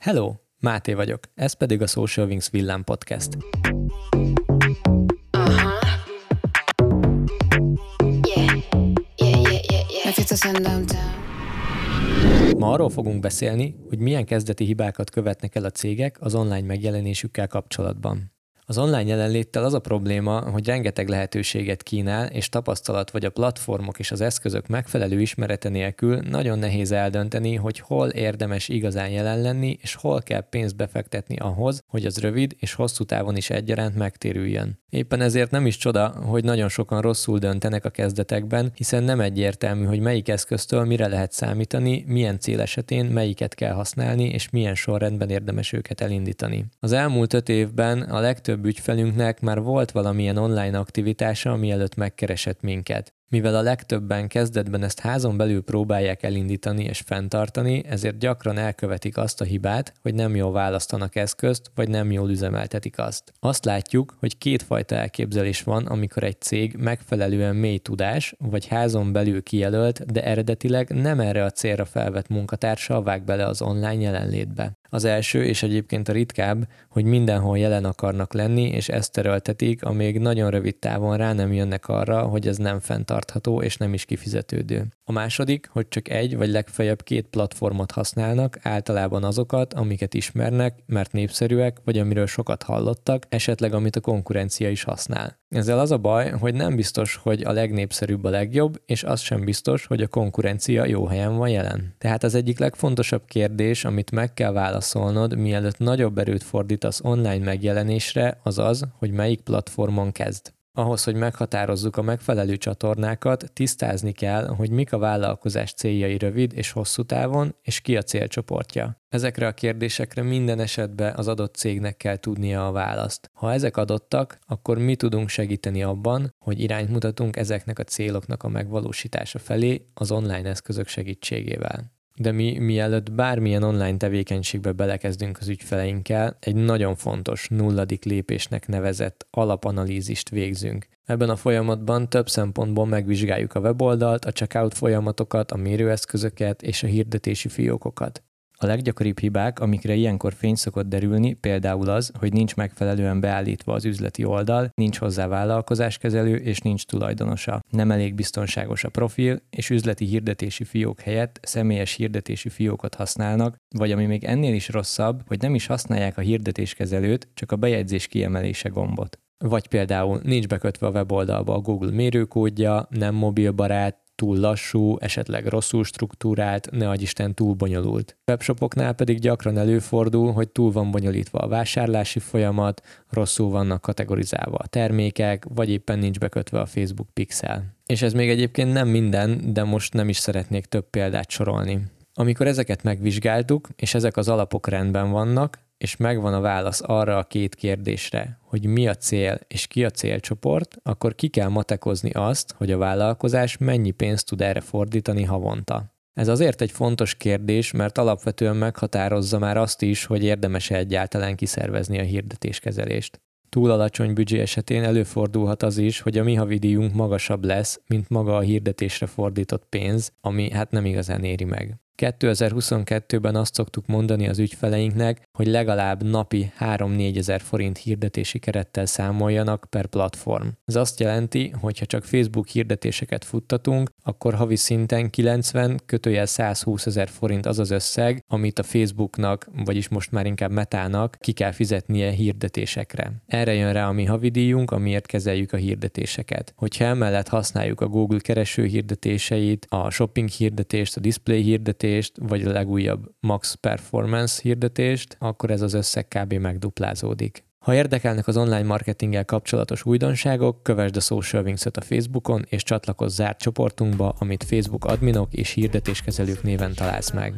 Hello, Máté vagyok, ez pedig a Social Wings Villám Podcast. Ma arról fogunk beszélni, hogy milyen kezdeti hibákat követnek el a cégek az online megjelenésükkel kapcsolatban. Az online jelenléttel az a probléma, hogy rengeteg lehetőséget kínál, és tapasztalat vagy a platformok és az eszközök megfelelő ismerete nélkül nagyon nehéz eldönteni, hogy hol érdemes igazán jelen lenni, és hol kell pénzt befektetni ahhoz, hogy az rövid és hosszú távon is egyaránt megtérüljön. Éppen ezért nem is csoda, hogy nagyon sokan rosszul döntenek a kezdetekben, hiszen nem egyértelmű, hogy melyik eszköztől mire lehet számítani, milyen cél esetén melyiket kell használni, és milyen sorrendben érdemes őket elindítani. Az elmúlt öt évben a legtöbb legtöbb ügyfelünknek már volt valamilyen online aktivitása, mielőtt megkeresett minket. Mivel a legtöbben kezdetben ezt házon belül próbálják elindítani és fenntartani, ezért gyakran elkövetik azt a hibát, hogy nem jól választanak eszközt, vagy nem jól üzemeltetik azt. Azt látjuk, hogy kétfajta elképzelés van, amikor egy cég megfelelően mély tudás, vagy házon belül kijelölt, de eredetileg nem erre a célra felvett munkatársa vág bele az online jelenlétbe. Az első, és egyébként a ritkább, hogy mindenhol jelen akarnak lenni, és ezt teröltetik, amíg nagyon rövid távon rá nem jönnek arra, hogy ez nem fenntartható és nem is kifizetődő. A második, hogy csak egy vagy legfeljebb két platformot használnak, általában azokat, amiket ismernek, mert népszerűek, vagy amiről sokat hallottak, esetleg amit a konkurencia is használ. Ezzel az a baj, hogy nem biztos, hogy a legnépszerűbb a legjobb, és az sem biztos, hogy a konkurencia jó helyen van jelen. Tehát az egyik legfontosabb kérdés, amit meg kell válaszolnod, mielőtt nagyobb erőt fordítasz online megjelenésre, az az, hogy melyik platformon kezd. Ahhoz, hogy meghatározzuk a megfelelő csatornákat, tisztázni kell, hogy mik a vállalkozás céljai rövid és hosszú távon, és ki a célcsoportja. Ezekre a kérdésekre minden esetben az adott cégnek kell tudnia a választ. Ha ezek adottak, akkor mi tudunk segíteni abban, hogy irányt mutatunk ezeknek a céloknak a megvalósítása felé az online eszközök segítségével de mi mielőtt bármilyen online tevékenységbe belekezdünk az ügyfeleinkkel, egy nagyon fontos nulladik lépésnek nevezett alapanalízist végzünk. Ebben a folyamatban több szempontból megvizsgáljuk a weboldalt, a checkout folyamatokat, a mérőeszközöket és a hirdetési fiókokat. A leggyakoribb hibák, amikre ilyenkor fény szokott derülni, például az, hogy nincs megfelelően beállítva az üzleti oldal, nincs hozzá vállalkozáskezelő és nincs tulajdonosa. Nem elég biztonságos a profil, és üzleti hirdetési fiók helyett személyes hirdetési fiókot használnak, vagy ami még ennél is rosszabb, hogy nem is használják a hirdetéskezelőt, csak a bejegyzés kiemelése gombot. Vagy például nincs bekötve a weboldalba a Google mérőkódja, nem mobilbarát, túl lassú, esetleg rosszul struktúrált, ne Isten túl bonyolult. Webshopoknál pedig gyakran előfordul, hogy túl van bonyolítva a vásárlási folyamat, rosszul vannak kategorizálva a termékek, vagy éppen nincs bekötve a Facebook pixel. És ez még egyébként nem minden, de most nem is szeretnék több példát sorolni. Amikor ezeket megvizsgáltuk, és ezek az alapok rendben vannak, és megvan a válasz arra a két kérdésre, hogy mi a cél és ki a célcsoport, akkor ki kell matekozni azt, hogy a vállalkozás mennyi pénzt tud erre fordítani havonta. Ez azért egy fontos kérdés, mert alapvetően meghatározza már azt is, hogy érdemes-e egyáltalán kiszervezni a hirdetéskezelést. Túl alacsony büdzsé esetén előfordulhat az is, hogy a mi havidíjunk magasabb lesz, mint maga a hirdetésre fordított pénz, ami hát nem igazán éri meg. 2022-ben azt szoktuk mondani az ügyfeleinknek, hogy legalább napi 3-4 ezer forint hirdetési kerettel számoljanak per platform. Ez azt jelenti, hogy ha csak Facebook hirdetéseket futtatunk, akkor havi szinten 90 kötőjel 120 ezer forint az az összeg, amit a Facebooknak, vagyis most már inkább Metának ki kell fizetnie hirdetésekre. Erre jön rá a mi havidíjunk, amiért kezeljük a hirdetéseket. Hogyha emellett használjuk a Google kereső hirdetéseit, a shopping hirdetést, a display hirdetést, hirdetést, vagy a legújabb Max Performance hirdetést, akkor ez az összeg kb. megduplázódik. Ha érdekelnek az online marketinggel kapcsolatos újdonságok, kövesd a Social Wings-et a Facebookon, és csatlakozz zárt csoportunkba, amit Facebook adminok és hirdetéskezelők néven találsz meg.